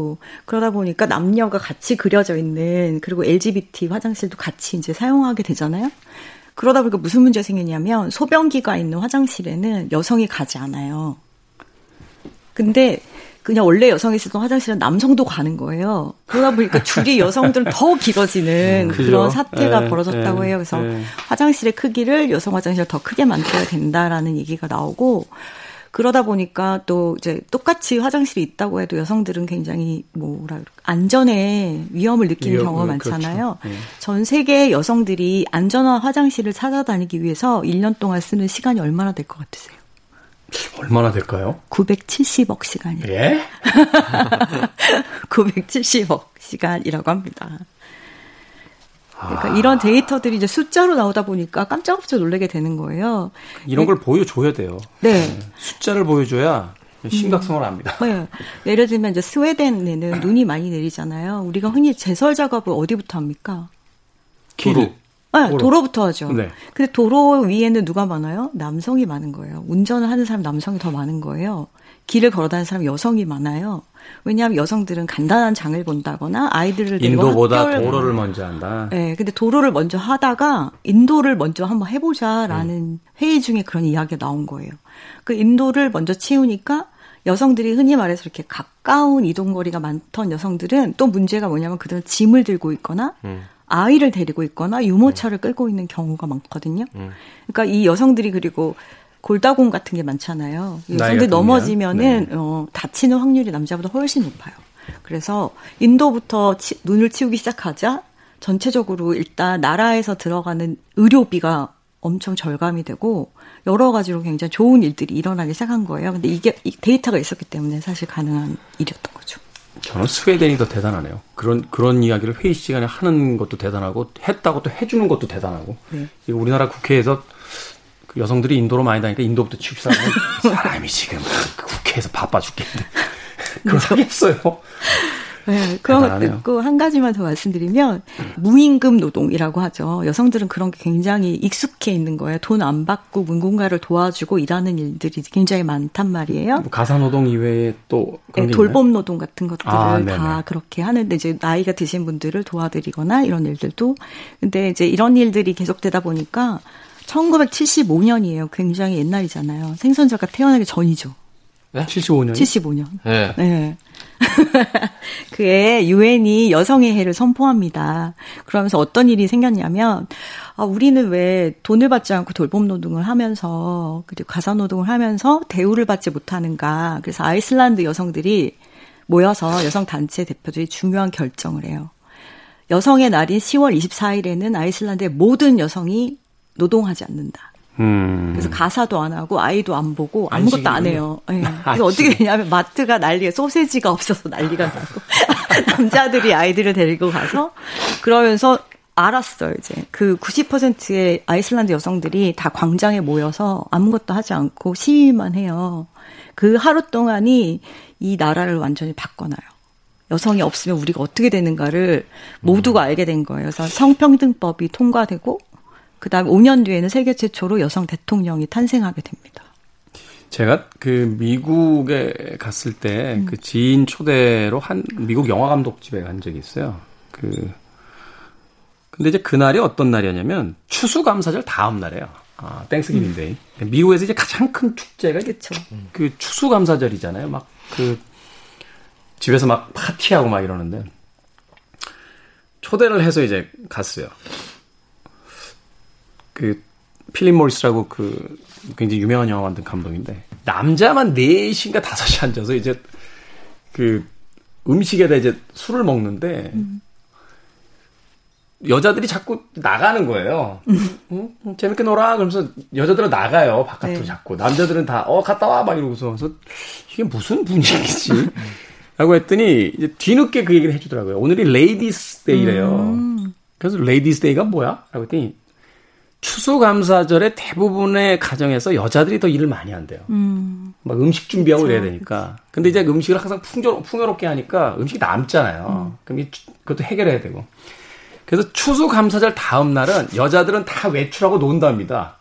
그러다 보니까 남녀가 같이 그려져 있는 그리고 LGBT 화장실도 같이 이제 사용하게 되잖아요. 그러다 보니까 무슨 문제가 생겼냐면 소변기가 있는 화장실에는 여성이 가지 않아요. 근데 그냥 원래 여성이 쓰던 화장실은 남성도 가는 거예요. 그러다 보니까 줄이 여성들은 더 길어지는 그죠? 그런 사태가 예, 벌어졌다고 예, 해요. 그래서 예. 화장실의 크기를 여성 화장실을 더 크게 만들어야 된다라는 얘기가 나오고 그러다 보니까 또 이제 똑같이 화장실이 있다고 해도 여성들은 굉장히 뭐라 그럴까 안전에 위험을 느끼는 위험, 경우가 음, 그렇죠. 많잖아요. 예. 전 세계 여성들이 안전한 화장실을 찾아다니기 위해서 1년 동안 쓰는 시간이 얼마나 될 것 같으세요? 얼마나 될까요? 970억 시간이에요. 예? 970억 시간이라고 합니다. 그러니까 아. 이런 데이터들이 이제 숫자로 나오다 보니까 깜짝깜짝 놀라게 되는 거예요. 이런 걸 보여줘야 돼요. 네. 숫자를 보여줘야 심각성을 압니다. 네. 예를 들면 이제 스웨덴에는 눈이 많이 내리잖아요. 우리가 흔히 제설 작업을 어디부터 합니까? 길. 네, 도로. 도로 부터 하죠. 네. 근데 도로 위에는 누가 많아요? 남성이 많은 거예요. 운전을 하는 사람 남성이 더 많은 거예요. 길을 걸어 다니는 사람 여성이 많아요. 왜냐하면 여성들은 간단한 장을 본다거나 아이들을 인도보다 도로를. 먼저 한다. 네, 근데 도로를 먼저 하다가 인도를 먼저 한번 해보자라는 회의 중에 그런 이야기가 나온 거예요. 그 인도를 먼저 치우니까 여성들이 흔히 말해서 이렇게 가까운 이동 거리가 많던 여성들은 또 문제가 뭐냐면 그들은 짐을 들고 있거나 아이를 데리고 있거나 유모차를 끌고 있는 경우가 많거든요. 그러니까 이 여성들이 그리고 골다공 같은 게 많잖아요. 들면. 넘어지면은 네. 어, 다치는 확률이 남자보다 훨씬 높아요. 그래서 인도부터 치- 눈을 치우기 시작하자 전체적으로 일단 나라에서 들어가는 의료비가 엄청 절감이 되고 여러 가지로 굉장히 좋은 일들이 일어나기 시작한 거예요. 근데 이게 데이터가 있었기 때문에 사실 가능한 일이었던 거죠. 저는 스웨덴이 더 대단하네요. 그런 그런 이야기를 회의 시간에 하는 것도 대단하고 했다고 또 해주는 것도 대단하고. 네. 우리나라 국회에서 그 여성들이 인도로 많이 다니니까 인도부터 취급사는 사람이 지금 그 국회에서 바빠 죽겠는데 그걸 하겠어요. 네, 그런 것도 있고 한 가지만 더 말씀드리면 무임금 노동이라고 하죠. 여성들은 그런 게 굉장히 익숙해 있는 거예요. 돈 안 받고 문공가를 도와주고 일하는 일들이 굉장히 많단 말이에요. 뭐 가사 노동 이외에 또 네, 돌봄 노동 같은 것들을 아, 다 그렇게 하는데 이제 나이가 드신 분들을 도와드리거나 이런 일들도 근데 이제 이런 일들이 계속되다 보니까 1975년이에요. 굉장히 옛날이잖아요. 생선자가 태어나기 전이죠. 네? 75년? 75년. 네. 네. 그해 유엔이 여성의 해를 선포합니다. 그러면서 어떤 일이 생겼냐면 아, 우리는 왜 돈을 받지 않고 돌봄 노동을 하면서 그리고 가사 노동을 하면서 대우를 받지 못하는가? 그래서 아이슬란드 여성들이 모여서 여성 단체 대표들이 중요한 결정을 해요. 여성의 날인 10월 24일에는 아이슬란드의 모든 여성이 노동하지 않는다. 음. 그래서 가사도 안 하고 아이도 안 보고 아무것도 안 해요. 네. 그래서 어떻게 되냐면 마트가 난리가 소세지가 없어서 난리가 나고 남자들이 아이들을 데리고 가서 그러면서 알았어요, 이제. 그 90%의 아이슬란드 여성들이 다 광장에 모여서 아무것도 하지 않고 시위만 해요. 그 하루 동안이 이 나라를 완전히 바꿔놔요. 여성이 없으면 우리가 어떻게 되는가를 모두가 음. 알게 된 거예요. 그래서 성평등법이 통과되고 그 다음에 5년 뒤에는 세계 최초로 여성 대통령이 탄생하게 됩니다. 제가 그 미국에 갔을 때그 음. 그 지인 초대로 한 미국 영화 감독 집에 간 적이 있어요. 그 근데 이제 그날이 어떤 날이었냐면 추수감사절 다음 날이에요. 아, Thanksgiving Day. 음. 그러니까 미국에서 이제 가장 큰 축제가 그쵸. 그 추수감사절이잖아요. 막 그 집에서 막 파티하고 막 이러는데 초대를 해서 이제 갔어요. 그 필립 모리스라고 그 굉장히 유명한 영화 만든 감독인데 남자만 4시인가 5시 앉아서 이제 그 음식에다 이제 술을 먹는데 음. 여자들이 자꾸 나가는 거예요. 음. 응? 재밌게 놀아. 그러면서 여자들은 나가요. 바깥으로 네. 자꾸. 남자들은 다, 어, 갔다 와. 막 이러고서. 그래서 이게 무슨 분위기지? 라고 했더니, 이제 뒤늦게 그 얘기를 해주더라고요. 오늘이 Ladies' Day래요. 음. 그래서 Ladies' Day가 뭐야? 라고 했더니, 추수감사절에 대부분의 가정에서 여자들이 더 일을 많이 한대요. 음. 막 음식 준비하고 그쵸. 이래야 되니까. 근데 이제 음식을 항상 풍조, 풍요롭게 하니까 음식이 남잖아요. 음. 그럼 그것도 해결해야 되고. 그래서 추수감사절 다음 날은 여자들은 다 외출하고 논답니다.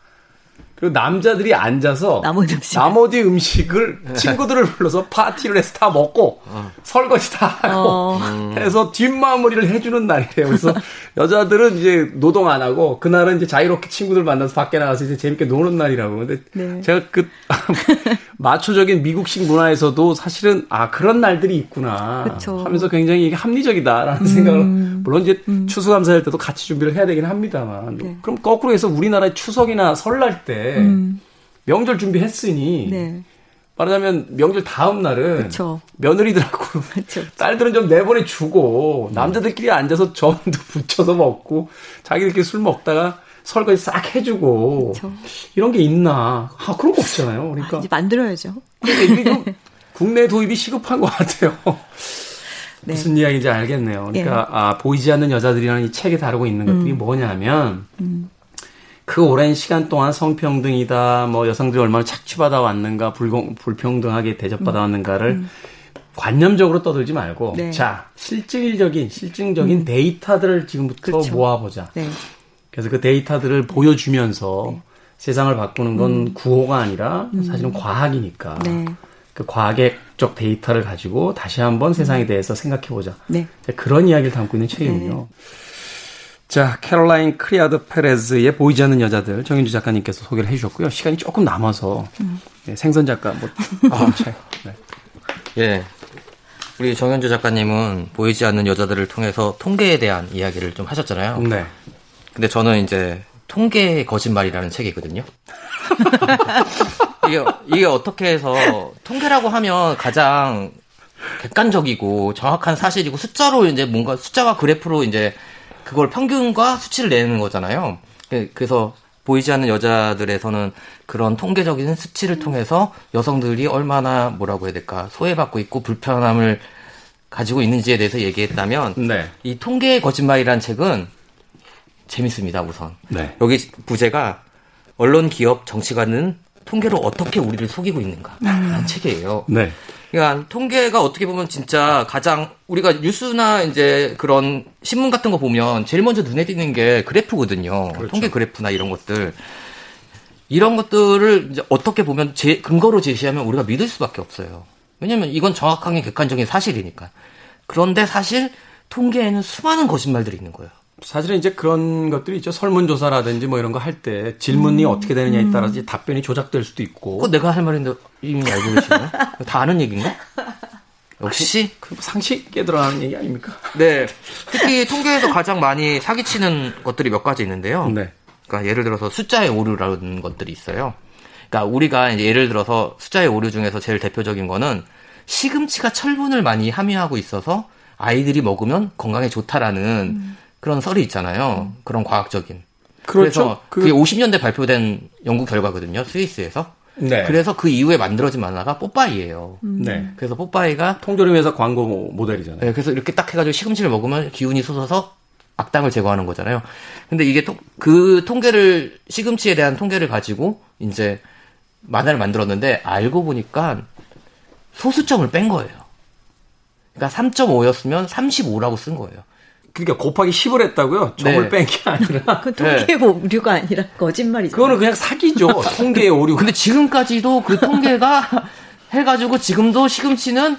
그리고 남자들이 앉아서 나머지, 음식. 나머지 음식을 친구들을 불러서 파티를 해서 다 먹고 어. 설거지 다 하고 어. 해서 뒷마무리를 해주는 날이에요. 그래서 여자들은 이제 노동 안 하고 그날은 이제 자유롭게 친구들 만나서 밖에 나가서 이제 재밌게 노는 날이라고. 근데 네. 제가 그 마초적인 미국식 문화에서도 사실은 아 그런 날들이 있구나 그쵸. 하면서 굉장히 이게 합리적이다라는 음. 생각을 물론 이제 음. 추수감사할 때도 같이 준비를 해야 되긴 합니다만 네. 그럼 거꾸로 해서 우리나라의 추석이나 설날 때 음. 명절 준비했으니 네. 말하자면 명절 다음 날은 그쵸. 며느리들하고 그쵸. 딸들은 좀 내보내 주고 남자들끼리 앉아서 전도 붙여서 먹고 자기들끼리 술 먹다가 설거지 싹 해주고 그쵸. 이런 게 있나? 아 그런 거 없잖아요. 그러니까 아, 이제 만들어야죠. 그러니까 이게 좀 국내 도입이 시급한 것 같아요. 네. 무슨 이야기인지 알겠네요. 그러니까 예. 아 보이지 않는 여자들이라는 이 책에 다루고 있는 것들이 음. 뭐냐면 음. 그 오랜 시간 동안 성평등이다, 뭐 여성들이 얼마나 착취받아 왔는가, 불공, 불평등하게 대접받아 음. 왔는가를 음. 관념적으로 떠들지 말고, 네. 자, 실질적인, 실증적인 음. 데이터들을 지금부터 그렇죠. 모아보자. 네. 그래서 그 데이터들을 보여주면서 네. 세상을 바꾸는 건 음. 구호가 아니라 음. 사실은 과학이니까. 네. 그 과학적 데이터를 가지고 다시 한번 세상에 음. 대해서 생각해보자. 네. 그런 이야기를 담고 있는 책이군요. 네. 자, 캐롤라인 크리아도 페레즈의 보이지 않는 여자들 정현주 작가님께서 소개를 해주셨고요. 시간이 조금 남아서 음. 네, 생선 작가 뭐 아, 잘. 네. 예. 우리 정현주 작가님은 보이지 않는 여자들을 통해서 통계에 대한 이야기를 좀 하셨잖아요. 네. 근데 저는 이제 통계의 거짓말이라는 책이거든요. 이게 이게 어떻게 해서 통계라고 하면 가장 객관적이고 정확한 사실이고 숫자로 이제 뭔가 숫자와 그래프로 이제 그걸 평균과 수치를 내는 거잖아요. 그, 그래서 보이지 않는 여자들에서는 그런 통계적인 수치를 통해서 여성들이 얼마나 뭐라고 해야 될까 소외받고 있고 불편함을 가지고 있는지에 대해서 얘기했다면 네. 이 통계의 거짓말이란 책은 재밌습니다 우선 네. 여기 부제가 언론 기업 정치가는 통계로 어떻게 우리를 속이고 있는가 라는 음. 책이에요. 네. 그러니까 통계가 어떻게 보면 진짜 가장 우리가 뉴스나 이제 그런 신문 같은 거 보면 제일 먼저 눈에 띄는 게 그래프거든요. 그렇죠. 통계 그래프나 이런 것들. 이런 것들을 이제 어떻게 보면 제, 근거로 제시하면 우리가 믿을 수밖에 없어요. 왜냐면 이건 정확하게 객관적인 사실이니까. 그런데 사실 통계에는 수많은 거짓말들이 있는 거예요. 사실은 이제 그런 것들이 있죠. 설문조사라든지 뭐 이런 거 할 때 질문이 음. 어떻게 되느냐에 따라서 음. 답변이 조작될 수도 있고. 그거 내가 할 말인데 이미 알고 계시나요? 다 아는 얘기인가? 역시 그 상식에 들어가는 얘기 아닙니까? 네. 특히 통계에서 가장 많이 사기치는 것들이 몇 가지 있는데요. 네. 그러니까 예를 들어서 숫자의 오류라는 것들이 있어요. 그러니까 우리가 이제 예를 들어서 숫자의 오류 중에서 제일 대표적인 거는 시금치가 철분을 많이 함유하고 있어서 아이들이 먹으면 건강에 좋다라는 음. 그런 썰이 있잖아요. 음. 그런 과학적인. 그렇죠. 그래서 그... 그게 50년대 발표된 연구 결과거든요. 스위스에서. 네. 그래서 그 이후에 만들어진 만화가 뽀빠이예요. 음. 네. 그래서 뽀빠이가 통조림회사 광고 모델이잖아요. 네. 그래서 이렇게 딱 해가지고 시금치를 먹으면 기운이 솟아서 악당을 제거하는 거잖아요. 근데 이게 또그 통계를 시금치에 대한 통계를 가지고 이제 만화를 만들었는데 알고 보니까 소수점을 뺀 거예요. 그러니까 3.5였으면 35라고 쓴 거예요. 그러니까 곱하기 10을 했다고요? 점을 네. 뺀게 아니라. 그 통계 네. 오류가 아니라 거짓말이죠. 그거는 그냥 사기죠. 통계의 오류. 근데 지금까지도 그 통계가 해가지고 지금도 시금치는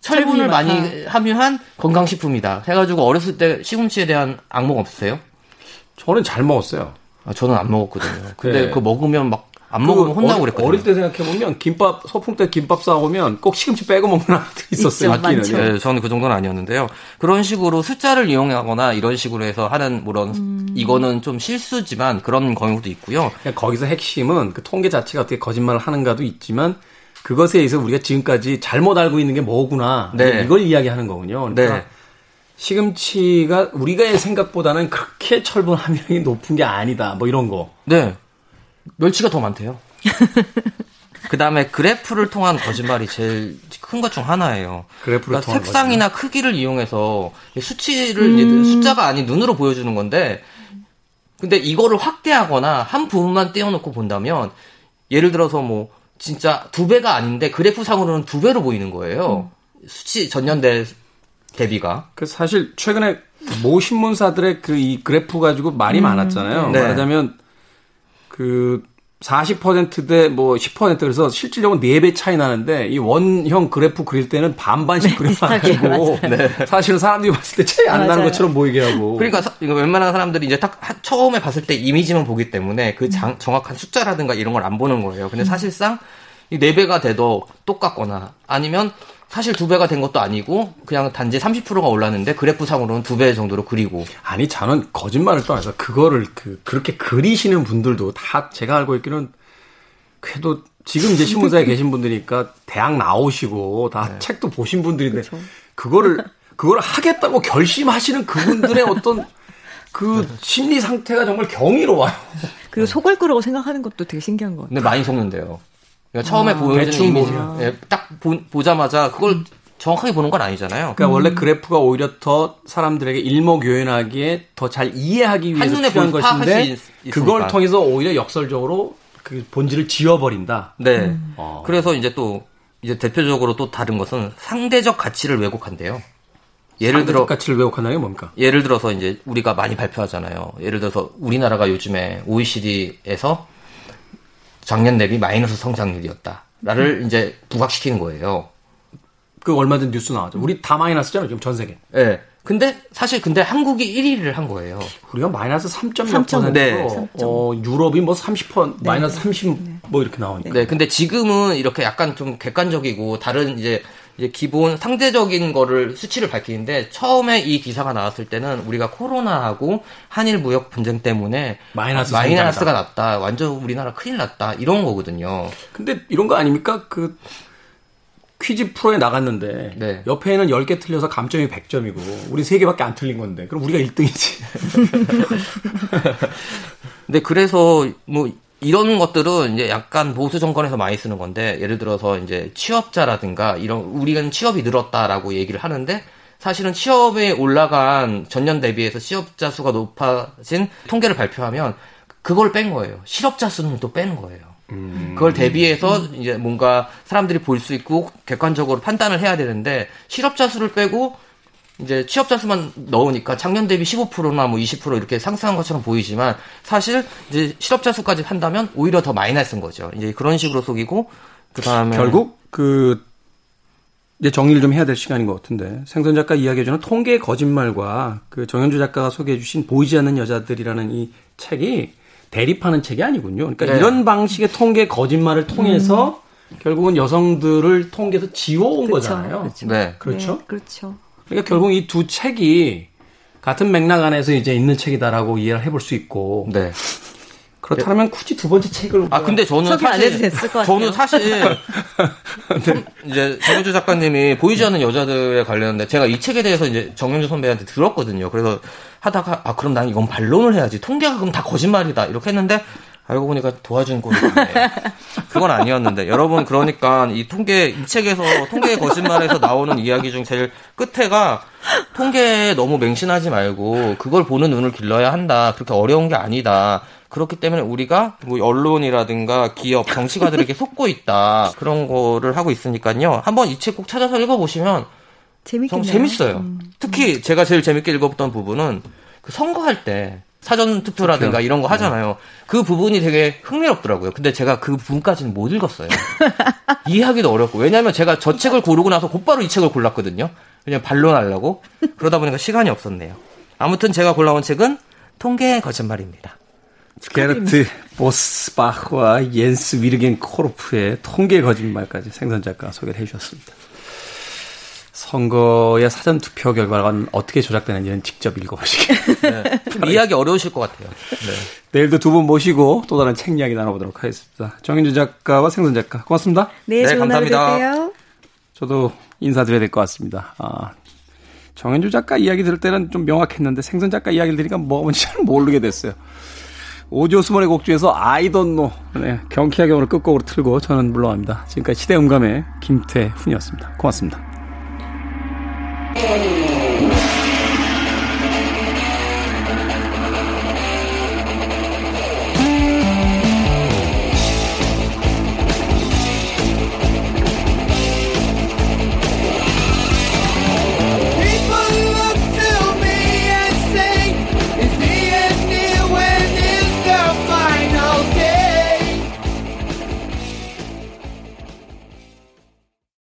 철분을 많이 함유한 건강식품이다. 해가지고 어렸을 때 시금치에 대한 악몽 없으세요? 저는 잘 먹었어요. 아, 저는 안 먹었거든요. 근데 네. 그거 먹으면 막 안 먹으면 혼나고 그랬거든요. 어릴 때 생각해보면 김밥, 소풍 때 김밥 싸오면 꼭 시금치 빼고 먹는 아이들 있었어요. 맞기는. 네, 저는 그 정도는 아니었는데요. 그런 식으로 숫자를 이용하거나 이런 식으로 해서 하는 물론 음. 이거는 좀 실수지만 그런 경우도 있고요. 거기서 핵심은 그 통계 자체가 어떻게 거짓말을 하는가도 있지만 그것에 의해서 우리가 지금까지 잘못 알고 있는 게 뭐구나. 네. 이걸 이야기하는 거군요. 그러니까 네. 시금치가 우리가 생각보다는 그렇게 철분 함량이 높은 게 아니다. 뭐 이런 거. 네. 멸치가 더 많대요. 그 다음에 그래프를 통한 거짓말이 제일 큰 것 중 하나예요. 그래프를 그러니까 색상이나 거짓말. 크기를 이용해서 수치를 음. 숫자가 아닌 눈으로 보여주는 건데, 근데 이거를 확대하거나 한 부분만 떼어놓고 본다면, 예를 들어서 뭐 진짜 두 배가 아닌데 그래프상으로는 두 배로 보이는 거예요. 음. 수치 전년대 대비가. 그 사실 최근에 모 신문사들의 그 이 그래프 가지고 말이 음. 많았잖아요. 네. 말하자면 그 40%대 뭐 10% 그래서 실질적으로 4배 차이 나는데 이 원형 그래프 그릴 때는 반반씩 네, 그려가지고 네. 사실은 사람들이 봤을 때 차이 안 맞아요. 나는 것처럼 보이게 하고 그러니까 이거 웬만한 사람들이 이제 딱 처음에 봤을 때 이미지만 보기 때문에 그 장, 정확한 숫자라든가 이런 걸 안 보는 거예요. 근데 사실상 이 4배가 돼도 똑같거나 아니면 사실 두 배가 된 것도 아니고 그냥 단지 30%가 올랐는데 그래프상으로는 두 배 정도로 그리고 아니 저는 거짓말을 떠나서 그거를 그 그렇게 그리시는 분들도 다 제가 알고 있기는 그래도 지금 이제 신문사에 계신 분들이니까 대학 나오시고 다 네. 책도 보신 분들인데 그렇죠. 그거를 그걸 하겠다고 결심하시는 그분들의 어떤 그 심리 상태가 정말 경이로워요. 그리고 속을 거라고 생각하는 것도 되게 신기한 것 같아요. 근데 많이 속는데요. 그러니까 처음에 아, 보여주는 이미지 예, 딱 보, 자마자 그걸 정확하게 보는 건 아니잖아요. 그러니까 음. 원래 그래프가 오히려 더 사람들에게 일목요연하게 더잘 이해하기 위해서 한눈에 필요한 것인데 그걸 통해서 오히려 역설적으로 그 본질을 지워버린다. 네. 음. 어. 그래서 이제 또 이제 대표적으로 또 다른 것은 상대적 가치를 왜곡한대요. 예를 들어 가치를 왜곡한다는 게 뭡니까? 예를 들어서 이제 우리가 많이 발표하잖아요. 예를 들어서 우리나라가 요즘에 OECD에서 작년 대비 마이너스 성장률이었다를 음. 이제 부각시키는 거예요. 그 얼마 전 뉴스 나왔죠. 우리 다 마이너스잖아요, 지금 전 세계. 예. 네. 근데 사실 근데 한국이 1위를 한 거예요. 우리가 마이너스 3.몇 퍼센트. 네. 어, 유럽이 뭐 30%, 네. 마이너스 30, 뭐 이렇게 나오니까. 네. 근데 지금은 이렇게 약간 좀 객관적이고 다른 이제 이제 기본 상대적인 거를 수치를 밝히는데 처음에 이 기사가 나왔을 때는 우리가 코로나하고 한일 무역 분쟁 때문에 마이너스 마이너스가 났다. 완전 우리나라 큰일 났다. 이런 거거든요. 근데 이런 거 아닙니까? 그 퀴즈 프로에 나갔는데 네. 옆에는 10개 틀려서 감점이 100점이고 우리 3개밖에 안 틀린 건데 그럼 우리가 1등이지. 근데 그래서 뭐 이런 것들은 이제 약간 보수 정권에서 많이 쓰는 건데 예를 들어서 이제 취업자라든가 이런 우리는 취업이 늘었다라고 얘기를 하는데 사실은 취업에 올라간 전년 대비해서 취업자 수가 높아진 통계를 발표하면 그걸 뺀 거예요. 실업자 수는 또 빼는 거예요. 그걸 대비해서 이제 뭔가 사람들이 볼 수 있고 객관적으로 판단을 해야 되는데 실업자 수를 빼고 이제 취업자 수만 넣으니까 작년 대비 15%나 뭐 20% 이렇게 상승한 것처럼 보이지만 사실 이제 실업자 수까지 한다면 오히려 더 마이너스인 거죠. 이제 그런 식으로 속이고 그다음에 결국 그 이제 정리를 좀 해야 될 시간인 것 같은데 생선 작가 이야기해주는 통계의 거짓말과 그 정현주 작가가 소개해주신 보이지 않는 여자들이라는 이 책이 대립하는 책이 아니군요. 그러니까 네. 이런 방식의 통계 거짓말을 통해서 결국은 여성들을 통계에서 지워온 그렇죠. 거잖아요. 그렇죠. 네. 그렇죠. 네, 그렇죠. 그러니까 결국 이 두 책이 같은 맥락 안에서 이제 있는 책이다라고 이해를 해볼 수 있고 네. 그렇다면 굳이 두 번째 책을 아 근데 저는 사실 해도 됐을 것 같아요. 저는 사실 선- 이제 정현주 작가님이 보이지 않는 여자들에 관련된 제가 이 책에 대해서 이제 정현주 선배한테 들었거든요. 그래서 하다가 아 그럼 난 이건 반론을 해야지. 통계가 그럼 다 거짓말이다 이렇게 했는데 알고 보니까 도와준 꼴이 네 그건 아니었는데 여러분 그러니까 이 통계 이 책에서 통계의 거짓말에서 나오는 이야기 중 제일 끝에가 통계에 너무 맹신하지 말고 그걸 보는 눈을 길러야 한다. 그렇게 어려운 게 아니다. 그렇기 때문에 우리가 뭐 언론이라든가 기업, 정치가들에게 속고 있다. 그런 거를 하고 있으니까요. 한번 이 책 꼭 찾아서 읽어보시면 정 재밌겠네요. 재밌어요. 특히 제가 제일 재밌게 읽었던 부분은 그 선거할 때 사전 투표라든가 이런 거 하잖아요. 그 부분이 되게 흥미롭더라고요. 근데 제가 그 부분까지는 못 읽었어요. 이해하기도 어렵고. 왜냐면 제가 저 책을 고르고 나서 곧바로 이 책을 골랐거든요. 왜냐면 반론하려고. 그러다 보니까 시간이 없었네요. 아무튼 제가 골라온 책은 통계의 거짓말입니다. 게르트 보스바흐와 옌스 위르겐 코르프의 통계 거짓말까지 생선 작가 소개를 해주셨습니다. 선거의 사전 투표 결과가 어떻게 조작되는지는 직접 읽어보시길. 네. 좀 이해하기 어려우실 것 같아요. 네. 내일도 두 분 모시고 또 다른 책 이야기 나눠보도록 하겠습니다. 정인주 작가와 생선 작가 고맙습니다. 네, 네, 감사합니다. 되세요. 저도 인사드려야 될 것 같습니다. 아, 정현주 작가 이야기 들을 때는 좀 명확했는데 생선 작가 이야기를 들으니까 뭐가 뭔지 잘 모르게 됐어요. 오디오 수몰의 곡 중에서 I don't know. 네, 경쾌하게 오늘 끝곡으로 틀고 저는 물러갑니다. 지금까지 시대음감의 김태훈이었습니다. 고맙습니다. Anime.